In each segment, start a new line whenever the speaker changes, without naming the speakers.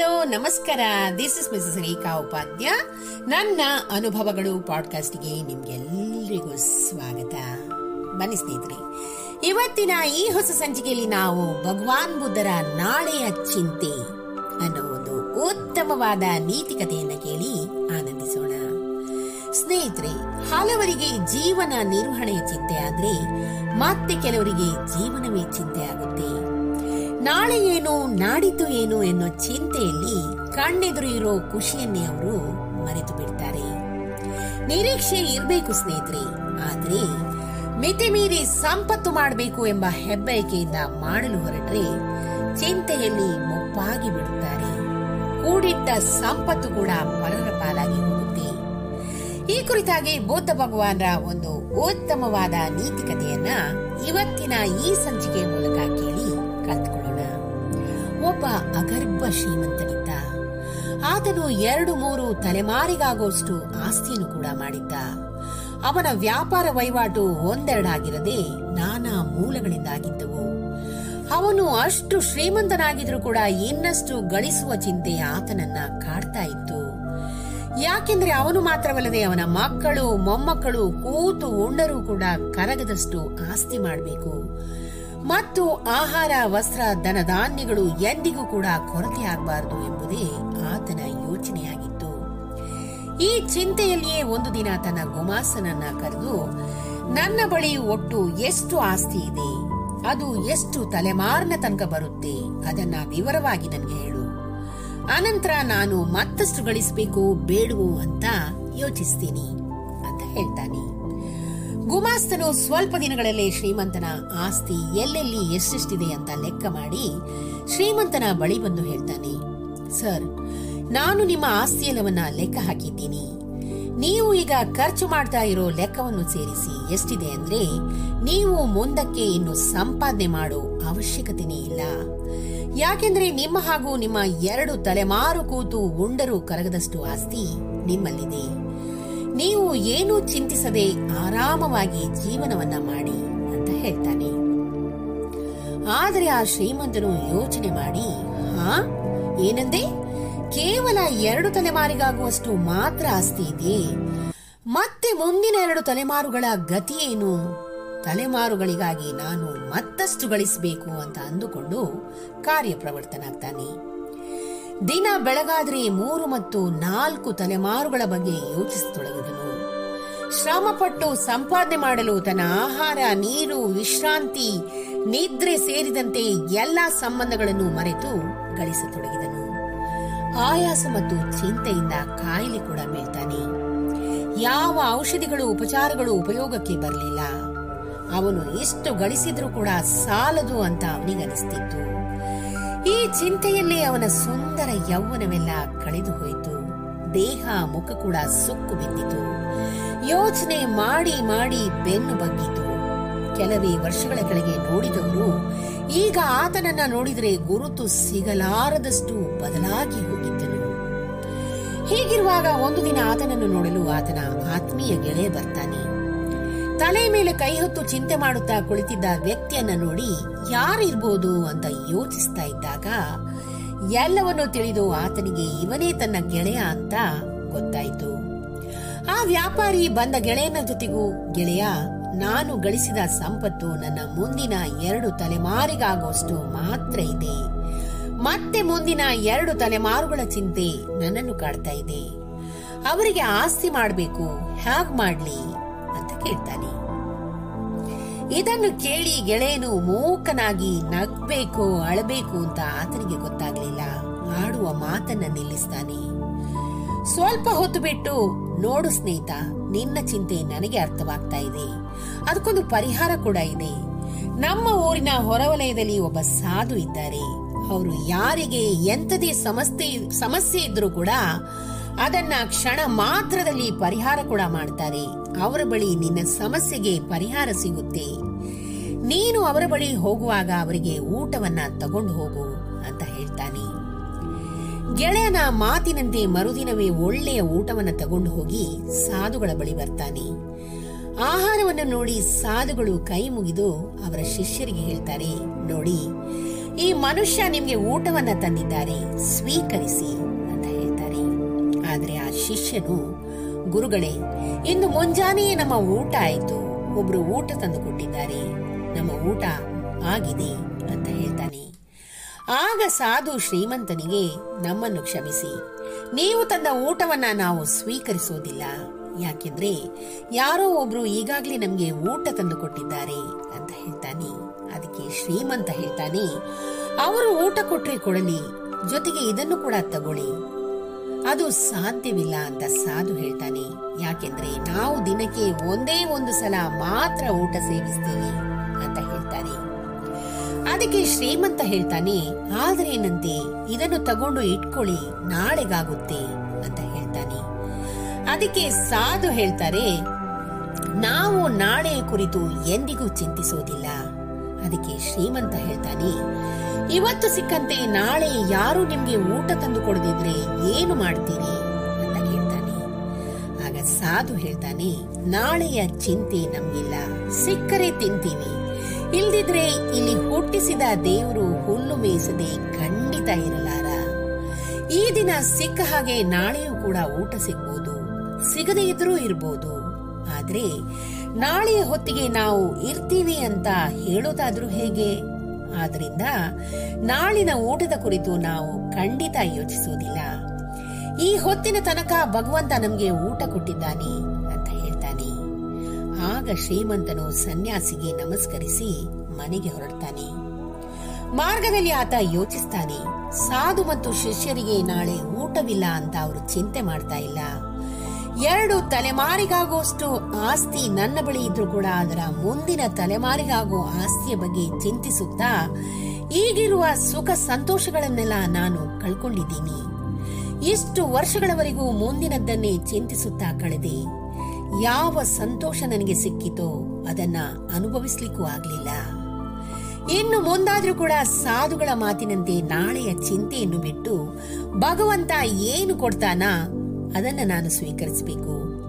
Hello, ನಮಸ್ಕಾರ. This is Mrs Rekha Upadhya ನನ್ನ ಅನುಭವಗಳು ಪಾಡ್ಕಾಸ್ಟ್ಗೆ ನಿಮ್ಗೆಲ್ಲರಿಗೂ ಸ್ವಾಗತ. ಬನ್ನಿ ಸ್ನೇಹಿತರೆ, ಇವತ್ತಿನ ಈ ಹೊಸ ಸಂಚಿಕೆಯಲ್ಲಿ ನಾವು ಭಗವಾನ್ ಬುದ್ಧರ ನಾಳೆಯ ಚಿಂತೆ ಅನ್ನೋ ಒಂದು ಉತ್ತಮವಾದ ನೀತಿಕತೆಯನ್ನು ಕೇಳಿ ಆನಂದಿಸೋಣ. ಸ್ನೇಹಿತರೆ, ಹಲವರಿಗೆ ಜೀವನ ನಿರ್ವಹಣೆಯ ಚಿಂತೆ ಆದ್ರೆ ಮತ್ತೆ ಕೆಲವರಿಗೆ ಜೀವನವೇ ಚಿಂತೆ ಆಗುತ್ತೆ. ನಾಳೆ ಏನು, ನಾಡಿದ್ದು ಏನು ಎನ್ನೋ ಚಿಂತೆಯಲ್ಲಿ ಕಣ್ಣೆದುರು ಇರೋ ಖುಷಿಯನ್ನೇ ಅವರು ಮರೆತು ಬಿಡ್ತಾರೆ. ನಿರೀಕ್ಷೆ ಇರಬೇಕು ಸ್ನೇಹಿತರೆ, ಆದ್ರೆ ಮಿತಿ ಮೀರಿ ಸಂಪತ್ತು ಮಾಡಬೇಕು ಎಂಬ ಹೆಬ್ಬಯಕೆಯಿಂದ ಮಾಡಲು ಹೊರಟ್ರೆ ಚಿಂತೆಯಲ್ಲಿ ಮುಪ್ಪಾಗಿ ಬಿಡುತ್ತಾರೆ. ಕೂಡಿಟ್ಟ ಸಂಪತ್ತು ಕೂಡ ಪರರ ಪಾಲಾಗಿ ಹೋಗುತ್ತೆ. ಈ ಕುರಿತಾಗಿ ಬುದ್ಧ ಭಗವಾನರ ಒಂದು ಉತ್ತಮವಾದ ನೀತಿ ಕಥೆಯನ್ನ ಇವತ್ತಿನ ಈ ಸಂಚಿಕೆಯ ಮೂಲಕ ಕೇಳಿ ಕಲ್ತ್ಕೊಳ್ಳೋಣ. ಒಬ್ಬ ಅಗರ್ಭ ಶ್ರೀಮಂತನಿದ್ದ. ಆತನು ಎರಡು ಮೂರು ತಲೆಮಾರಿಗಾಗುವಷ್ಟು ಆಸ್ತಿಯನ್ನು ಕೂಡ ಮಾಡಿದ್ದ. ಅವನ ವ್ಯಾಪಾರ ವಹಿವಾಟು ಒಂದೆರಡಾಗಿರದೆ ನಾನಾ ಮೂಲಗಳಿಂದಾಗಿದ್ದವು. ಅವನು ಅಷ್ಟು ಶ್ರೀಮಂತನಾಗಿದ್ರೂ ಕೂಡ ಇನ್ನಷ್ಟು ಗಳಿಸುವ ಚಿಂತೆ ಆತನನ್ನ ಕಾಡ್ತಾ ಇತ್ತು. ಯಾಕೆಂದ್ರೆ ಅವನು ಮಾತ್ರವಲ್ಲದೆ ಅವನ ಮಕ್ಕಳು, ಮೊಮ್ಮಕ್ಕಳು, ಕೂತು ಉಂಡರೂ ಕೂಡ ಕರಗದಷ್ಟು ಆಸ್ತಿ ಮಾಡಬೇಕು. ಮತ್ತು ಆಹಾರ, ವಸ್ತ್ರ, ಧನಧಾನ್ಯಗಳು ಎಂದಿಗೂ ಕೂಡ ಕೊರತೆ ಆಗಬಾರದು ಎಂಬುದೇ ಆತನ ಯೋಚನೆಯಾಗಿತ್ತು. ಈ ಚಿಂತೆಯಲ್ಲಿಯೇ ಒಂದು ದಿನ ತನ್ನ ಗುಮಾಸ್ತನನ್ನ ಕರೆದು, ನನ್ನ ಬಳಿ ಒಟ್ಟು ಎಷ್ಟು ಆಸ್ತಿ ಇದೆ? ಅದು ಎಷ್ಟು ತಲೆಮಾರಿನ ತನಕ ಬರುತ್ತೆ? ಅದನ್ನ ವಿವರವಾಗಿ ನನಗೆ ಹೇಳು. ಅನಂತರ ನಾನು ಮತ್ತಷ್ಟು ಗಳಿಸಬೇಕು, ಬೇಡವು ಅಂತ ಯೋಚಿಸ್ತೀನಿ, ಅಂತ ಹೇಳ್ತಾನೆ. ಗುಮಾಸ್ತನು ಸ್ವಲ್ಪ ದಿನಗಳಲ್ಲೇ ಶ್ರೀಮಂತನ ಆಸ್ತಿ ಎಲ್ಲೆಲ್ಲಿ ಎಷ್ಟೆಷ್ಟಿದೆ ಅಂತ ಲೆಕ್ಕ ಮಾಡಿ ಶ್ರೀಮಂತನ ಬಳಿ ಬಂದು ಹೇಳ್ತಾನೆ, ಸರ್, ನಾನು ನಿಮ್ಮ ಆಸ್ತಿ ಎಲ್ಲವನ್ನ ಲೆಕ್ಕ ಹಾಕಿದ್ದೀನಿ. ನೀವು ಈಗ ಖರ್ಚು ಮಾಡ್ತಾ ಇರೋ ಲೆಕ್ಕವನ್ನು ಸೇರಿಸಿ ಎಷ್ಟಿದೆ ಅಂದ್ರೆ ನೀವು ಮುಂದಕ್ಕೆ ಇನ್ನು ಸಂಪಾದನೆ ಮಾಡೋ ಅವಶ್ಯಕತೆನೇ ಇಲ್ಲ. ಯಾಕೆಂದ್ರೆ ನಿಮ್ಮ ಹಾಗೂ ನಿಮ್ಮ ಎರಡು ತಲೆಮಾರು ಕೂತು ಉಂಡರು ಕರಗದಷ್ಟು ಆಸ್ತಿ ನಿಮ್ಮಲ್ಲಿದೆ. ನೀವು ಏನೂ ಚಿಂತಿಸದೆ ಆರಾಮವಾಗಿ ಜೀವನವನ್ನ ಮಾಡಿ ಅಂತ ಹೇಳ್ತಾನೆ. ಆದರೆ ಆ ಶ್ರೀಮಂತನು ಯೋಚನೆ ಮಾಡಿ, ಹಾ, ಏನಂದೆ? ಕೇವಲ ಎರಡು ತಲೆಮಾರಿಗಾಗುವಷ್ಟು ಮಾತ್ರ ಆಸ್ತಿ ಇದೆ. ಮತ್ತೆ ಮುಂದಿನ ಎರಡು ತಲೆಮಾರುಗಳ ಗತಿ ಏನು? ತಲೆಮಾರುಗಳಿಗಾಗಿ ನಾನು ಮತ್ತಷ್ಟು ಗಳಿಸಬೇಕು ಅಂತ ಅಂದುಕೊಂಡು ಕಾರ್ಯಪ್ರವರ್ತನಾಗ್ತಾನೆ. ದಿನ ಬೆಳಗಾದ್ರೆ ಮೂರು ಮತ್ತು ನಾಲ್ಕು ತಲೆಮಾರುಗಳ ಬಗ್ಗೆ ಯೋಚಿಸತೊಡಗಿದನು. ಶ್ರಮಪಟ್ಟು ಸಂಪಾದನೆ ಮಾಡಲು ತನ್ನ ಆಹಾರ, ನೀರು, ವಿಶ್ರಾಂತಿ, ನಿದ್ರೆ ಸೇರಿದಂತೆ ಎಲ್ಲಾ ಸಂಬಂಧಗಳನ್ನು ಮರೆತು ಗಳಿಸತೊಡಗಿದನು. ಆಯಾಸ ಮತ್ತು ಚಿಂತೆಯಿಂದ ಕಾಯಿಲೆ ಕೂಡ ಬೀಳ್ತಾನೆ. ಯಾವ ಔಷಧಿಗಳು, ಉಪಚಾರಗಳು ಉಪಯೋಗಕ್ಕೆ ಬರಲಿಲ್ಲ. ಅವನು ಎಷ್ಟು ಗಳಿಸಿದ್ರೂ ಕೂಡ ಸಾಲದು ಅಂತ ಅವನಿಗನಿಸ್ತಿತ್ತು ಈ ಚಿಂತೆಯಲ್ಲಿ ಅವನ ಸುಂದರ ಯೌವನವೆಲ್ಲ ಕಳೆದು ಹೋಯಿತು. ದೇಹ ಮುಖ ಕೂಡ ಸುಕ್ಕು ಬಿದ್ದಿತು. ಯೋಚನೆ ಮಾಡಿ ಮಾಡಿ ಬೆನ್ನು ಬಗ್ಗಿತು. ಕೆಲವೇ ವರ್ಷಗಳ ಕೆಳಗೆ ನೋಡಿದವರು, ಈಗ ಆತನನ್ನ ನೋಡಿದರೆ ಗುರುತು ಸಿಗಲಾರದಷ್ಟು ಬದಲಾಗಿ ಹೋಗಿದ್ದನು. ಹೀಗಿರುವಾಗ ಒಂದು ದಿನ ಆತನನ್ನು ನೋಡಲು ಆತನ ಆತ್ಮೀಯ ಗೆಳೆಯ ಬರ್ತಾನೆ. ತಲೆ ಮೇಲೆ ಕೈ ಹೊತ್ತು ಚಿಂತೆ ಮಾಡುತ್ತಾ ಕುಳಿತಿದ್ದ ವ್ಯಕ್ತಿಯನ್ನ ನೋಡಿ ಯಾರಿರ್ಬೋದು ಅಂತ ಯೋಚಿಸ್ತಾ ಇದ್ದಾಗ ಎಲ್ಲವನ್ನು ತಿಳಿದು ಆತನಿಗೆ ಇವನೇ ತನ್ನ ಗೆಳೆಯ ಅಂತ ಗೊತ್ತಾಯ್ತು. ಆ ವ್ಯಾಪಾರಿ ಬಂದ ಗೆಳೆಯನ ಜೊತೆಗೂ, ಗೆಳೆಯ, ನಾನು ಗಳಿಸಿದ ಸಂಪತ್ತು ನನ್ನ ಮುಂದಿನ ಎರಡು ತಲೆಮಾರಿಗಾಗುವಷ್ಟು ಮಾತ್ರ ಇದೆ. ಮತ್ತೆ ಮುಂದಿನ ಎರಡು ತಲೆಮಾರುಗಳ ಚಿಂತೆ ನನ್ನನ್ನು ಕಾಡ್ತಾ ಇದೆ. ಅವರಿಗೆ ಆಸ್ತಿ ಮಾಡಬೇಕು ಹ್ಯಾಗ್ ಮಾಡ್ಲಿ. ಅಂತ ಕೇಳ್ತಾನೆ. ಇದನ್ನು ಕೇಳಿ ಗೆಳೆಯನು ಮೂಕನಾಗಿ ನಗ್ಬೇಕು, ಅಳಬೇಕು ಅಂತ ಆತನಿಗೆ ಗೊತ್ತಾಗ್ಲಿಲ್ಲ. ಆಡುವ ಮಾತನ್ನ ನಿಲ್ಲಿಸ್ತಾನೆ. ಸ್ವಲ್ಪ ಹೊತ್ತು ಬಿಟ್ಟು, ನೋಡು ಸ್ನೇಹಿತ, ನಿನ್ನ ಚಿಂತೆ ನನಗೆ ಅರ್ಥವಾಗ್ತಾ ಇದೆ. ಅದಕ್ಕೊಂದು ಪರಿಹಾರ ಕೂಡ ಇದೆ. ನಮ್ಮ ಊರಿನ ಹೊರವಲಯದಲ್ಲಿ ಒಬ್ಬ ಸಾಧು ಇದ್ದಾರೆ. ಅವರು ಯಾರಿಗೆ ಎಂತದೇ ಸಮಸ್ಯೆ ಸಮಸ್ಯೆ ಇದ್ರೂ ಕೂಡ ಅದನ್ನ ಕ್ಷಣ ಮಾತ್ರದಲ್ಲಿ ಪರಿಹಾರ ಕೂಡ ಮಾಡ್ತಾರೆ. ಅವರ ಬಳಿ ನಿನ್ನ ಸಮಸ್ಯೆಗೆ ಪರಿಹಾರ ಸಿಗುತ್ತೆ. ನೀನು ಅವರ ಬಳಿ ಹೋಗುವಾಗ ಅವರಿಗೆ ಊಟವನ್ನ ತಗೊಂಡು ಹೋಗು ಅಂತ ಹೇಳ್ತಾನೆ. ಗೆಳೆಯನ ಮಾತಿನಂತೆ ಮರುದಿನವೇ ಒಳ್ಳೆಯ ಊಟವನ್ನ ತಗೊಂಡು ಹೋಗಿ ಸಾಧುಗಳ ಬಳಿ ಬರ್ತಾನೆ. ಆಹಾರವನ್ನು ನೋಡಿ ಸಾಧುಗಳು ಕೈ ಮುಗಿದು ಅವರ ಶಿಷ್ಯರಿಗೆ ಹೇಳ್ತಾರೆ, ನೋಡಿ, ಈ ಮನುಷ್ಯ ನಿಮಗೆ ಊಟವನ್ನ ತಂದಿದ್ದಾರೆ, ಸ್ವೀಕರಿಸಿ ಅಂತ ಹೇಳ್ತಾರೆ. ಆದರೆ ಆ ಶಿಷ್ಯನು ಗುರುಗಳೇ, ಇಂದು ಮುಂಜಾನೆಯೇ ನಮ್ಮ ಊಟ ಆಯ್ತು. ಒಬ್ರು ಊಟ ತಂದು ಕೊಟ್ಟಿದ್ದಾರೆ ನಮ್ಮ ಊಟ ಆಗಿದೆ ಅಂತ ಹೇಳ್ತಾನೆ. ಆಗ ಸಾಧು ಶ್ರೀಮಂತನಿಗೆ ನಮ್ಮನ್ನು ಕ್ಷಮಿಸಿ. ನೀವು ತಂದ ಊಟವನ್ನ ನಾವು ಸ್ವೀಕರಿಸೋದಿಲ್ಲ. ಯಾಕೆಂದ್ರೆ ಯಾರೋ ಒಬ್ರು ಈಗಾಗ್ಲೇ ನಮ್ಗೆ ಊಟ ತಂದು ಕೊಟ್ಟಿದ್ದಾರೆ ಅಂತ ಹೇಳ್ತಾನೆ. ಅದಕ್ಕೆ ಶ್ರೀಮಂತ ಹೇಳ್ತಾನೆ, ಅವರು ಊಟ ಕೊಟ್ರೆ ಕೊಡಲಿ, ಜೊತೆಗೆ ಇದನ್ನು ಕೂಡ ತಗೊಳ್ಳಿ. ಅದು ಸಾಧ್ಯವಿಲ್ಲ ಅಂತ ಸಾಧು ಹೇಳ್ತಾನೆ. ಯಾಕೆಂದ್ರೆ ನಾವು ದಿನಕ್ಕೆ ಒಂದೇ ಒಂದು ಸಲ ಮಾತ್ರ ಊಟ ಸೇವಿಸ್ತೀವಿ ಅಂತ ಹೇಳ್ತಾನೆ. ಅದಕ್ಕೆ ಶ್ರೀಮಂತ ಹೇಳ್ತಾನೆ, ಆದ್ರೆ ಏನಂತೆ ಇದನ್ನು ತಗೊಂಡು ಇಟ್ಕೊಳ್ಳಿ, ನಾಳೆಗಾಗುತ್ತೆ ಅಂತ ಹೇಳ್ತಾನೆ. ಅದಕ್ಕೆ ಸಾಧು ಹೇಳ್ತಾರೆ, ನಾವು ನಾಳೆ ಕುರಿತು ಎಂದಿಗೂ ಚಿಂತಿಸೋದಿಲ್ಲ. ಅದಕ್ಕೆ ಶ್ರೀಮಂತ ಹೇಳ್ತಾನೆ, ಇವತ್ತು ಸಿಕ್ಕಂತೆ ನಾಳೆ ಯಾರು ನಿಮ್ಗೆ ಊಟ ತಂದು ಕೊಡದಿದ್ರೆ ಏನು ಮಾಡ್ತೀರಿ? ಅಂತ ಕೇಳ್ತಾನೆ ಆಗ ಸಾಧು ಹೇಳ್ತಾನೆ, ನಾಳೆಯ ಚಿಂತೆ ನಮ್ಗಿಲ್ಲ, ಸಿಕ್ಕರೆ ತಿಂತೀವಿ ಇಲ್ದಿದ್ರೆ ಇಲ್ಲಿ ಹುಟ್ಟಿಸಿದ ದೇವರು ಹುಲ್ಲು ಮೇಯಿಸದೆ ಖಂಡಿತ ಇರಲಾರ. ಈ ದಿನ ಸಿಕ್ಕ ಹಾಗೆ ನಾಳೆಯೂ ಕೂಡ ಊಟ ಸಿಗ್ಬೋದು, ಸಿಗದೇ ಇದ್ರೂ ಇರ್ಬೋದು. ಆದ್ರೆ ನಾಳೆಯ ಹೊತ್ತಿಗೆ ನಾವು ಇರ್ತೀವಿ ಅಂತ ಹೇಳೋದಾದ್ರೂ ಹೇಗೆ? ಆದ್ರಿಂದ ನಾಳಿನ ಊಟದ ಕುರಿತು ನಾವು ಖಂಡಿತ ಯೋಚಿಸುವುದಿಲ್ಲ. ಈ ಹೊತ್ತಿನ ತನಕ ಭಗವಂತ ನಮ್ಗೆ ಊಟ ಕೊಟ್ಟಿದ್ದಾನೆ ಅಂತ ಹೇಳ್ತಾನೆ. ಆಗ ಶ್ರೀಮಂತನು ಸನ್ಯಾಸಿಗೆ ನಮಸ್ಕರಿಸಿ ಮನೆಗೆ ಹೊರಡ್ತಾನೆ. ಮಾರ್ಗದಲ್ಲಿ ಆತ ಯೋಚಿಸ್ತಾನೆ, ಸಾಧು ಮತ್ತು ಶಿಷ್ಯರಿಗೆ ನಾಳೆ ಊಟವಿಲ್ಲ ಅಂತ ಅವರು ಚಿಂತೆ ಮಾಡ್ತಾ ಇಲ್ಲ. ಎರಡು ತಲೆಮಾರಿಗಾಗುವಷ್ಟು ಆಸ್ತಿ ನನ್ನ ಬಳಿ ಇದ್ರೂ ಕೂಡ ಅದರ ಮುಂದಿನ ತಲೆಮಾರಿಗಾಗೋ ಆಸ್ತಿಯ ಬಗ್ಗೆ ಚಿಂತಿಸುತ್ತಾ ಈಗಿರುವ ಸುಖ ಸಂತೋಷಗಳನ್ನೆಲ್ಲ ನಾನು ಕಳ್ಕೊಂಡಿದ್ದೀನಿ. ಇಷ್ಟು ವರ್ಷಗಳವರೆಗೂ ಮುಂದಿನದ್ದನ್ನೇ ಚಿಂತಿಸುತ್ತಾ ಕಳೆದೆ. ಯಾವ ಸಂತೋಷ ನನಗೆ ಸಿಕ್ಕಿತೋ ಅದನ್ನ ಅನುಭವಿಸ್ಲಿಕ್ಕೂ ಆಗ್ಲಿಲ್ಲ. ಇನ್ನು ಮುಂದಾದ್ರೂ ಕೂಡ ಸಾಧುಗಳ ಮಾತಿನಂತೆ ನಾಳೆಯ ಚಿಂತೆಯನ್ನು ಬಿಟ್ಟು ಭಗವಂತ ಏನು ಕೊಡ್ತಾನ ಅದನ್ನ ನಾನು ಸ್ವೀಕರಿಸಬೇಕು.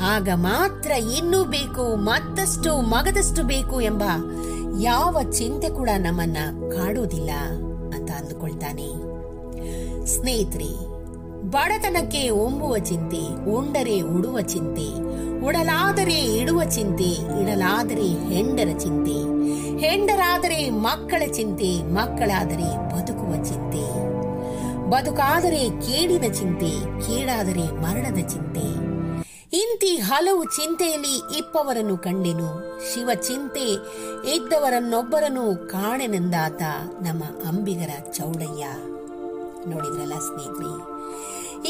ಆಗ ಮಾತ್ರ ಇನ್ನೂ ಬೇಕು, ಮತ್ತಷ್ಟು ಮಗದಷ್ಟು ಬೇಕು ಎಂಬ ಯಾವ ಚಿಂತೆ ಕೂಡ ನಮ್ಮನ್ನ ಕಾಡುವುದಿಲ್ಲ ಅಂತ ಅಂದುಕೊಳ್ತಾನೆ. ಸ್ನೇಹಿತರೆ, ಬಡತನಕ್ಕೆ ಒಂಬುವ ಚಿಂತೆ, ಉಂಡರೆ ಉಡುವ ಚಿಂತೆ, ಉಡಲಾದರೆ ಇಡುವ ಚಿಂತೆ, ಇಡಲಾದರೆ ಹೆಂಡರ ಚಿಂತೆ, ಹೆಂಡರಾದರೆ ಮಕ್ಕಳ ಚಿಂತೆ, ಮಕ್ಕಳಾದರೆ ಬದುಕುವ ಚಿಂತೆ. ಬದುಕಾದರೆ ಕೇಡಿನ ಚಿಂತೆ, ಕೇಡಾದರೆ ಮರಣದ ಚಿಂತೆ. ಇಂತಿ ಹಲವು ಚಿಂತೆಯಲ್ಲಿ ಇಪ್ಪವರನ್ನು ಕಂಡೆನು. ಶಿವ ಚಿಂತೆ ಇದ್ದವರನ್ನೊಬ್ಬರನ್ನು ಕಾಣೆನೆಂದಾತ ನಮ್ಮ ಅಂಬಿಗರ ಚೌಡಯ್ಯ. ನೋಡಿದ್ರಲ್ಲ ಸ್ನೇಹಿತರೆ,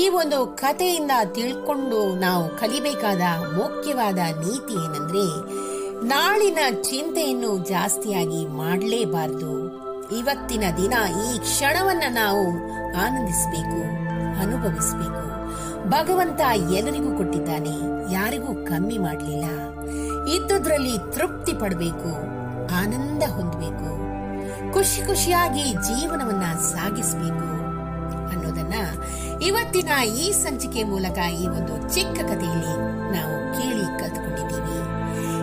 ಈ ಒಂದು ಕಥೆಯಿಂದ ತಿಳ್ಕೊಂಡು ನಾವು ಕಲಿಬೇಕಾದ ಮುಖ್ಯವಾದ ನೀತಿ ಏನಂದ್ರೆ, ನಾಳಿನ ಚಿಂತೆಯನ್ನು ಜಾಸ್ತಿಯಾಗಿ ಮಾಡಲೇಬಾರದು. ಇವತ್ತಿನ ದಿನ ಈ ಕ್ಷಣವನ್ನ ನಾವು ಆನಂದಿಸಬೇಕು, ಅನುಭವಿಸಬೇಕು. ಭಗವಂತ ಎಲ್ಲರಿಗೂ ಕೊಟ್ಟಿದ್ದಾನೆ, ಯಾರಿಗೂ ಕಮ್ಮಿ ಮಾಡಲಿಲ್ಲ. ಇದ್ದುದ್ರಲ್ಲಿ ತೃಪ್ತಿ ಪಡಬೇಕು, ಆನಂದ ಹೊಂದಬೇಕು. ಖುಷಿ ಖುಷಿಯಾಗಿ ಜೀವನವನ್ನ ಸಾಗಿಸಬೇಕು ಅನ್ನೋದನ್ನ ಇವತ್ತಿನ ಈ ಸಂಚಿಕೆ ಮೂಲಕ ಈ ಒಂದು ಚಿಕ್ಕ ಕಥೆಯಲ್ಲಿ ನಾವು ಕೇಳಿ ಕಲ್ತುಕೊಂಡಿದ್ದೀವಿ.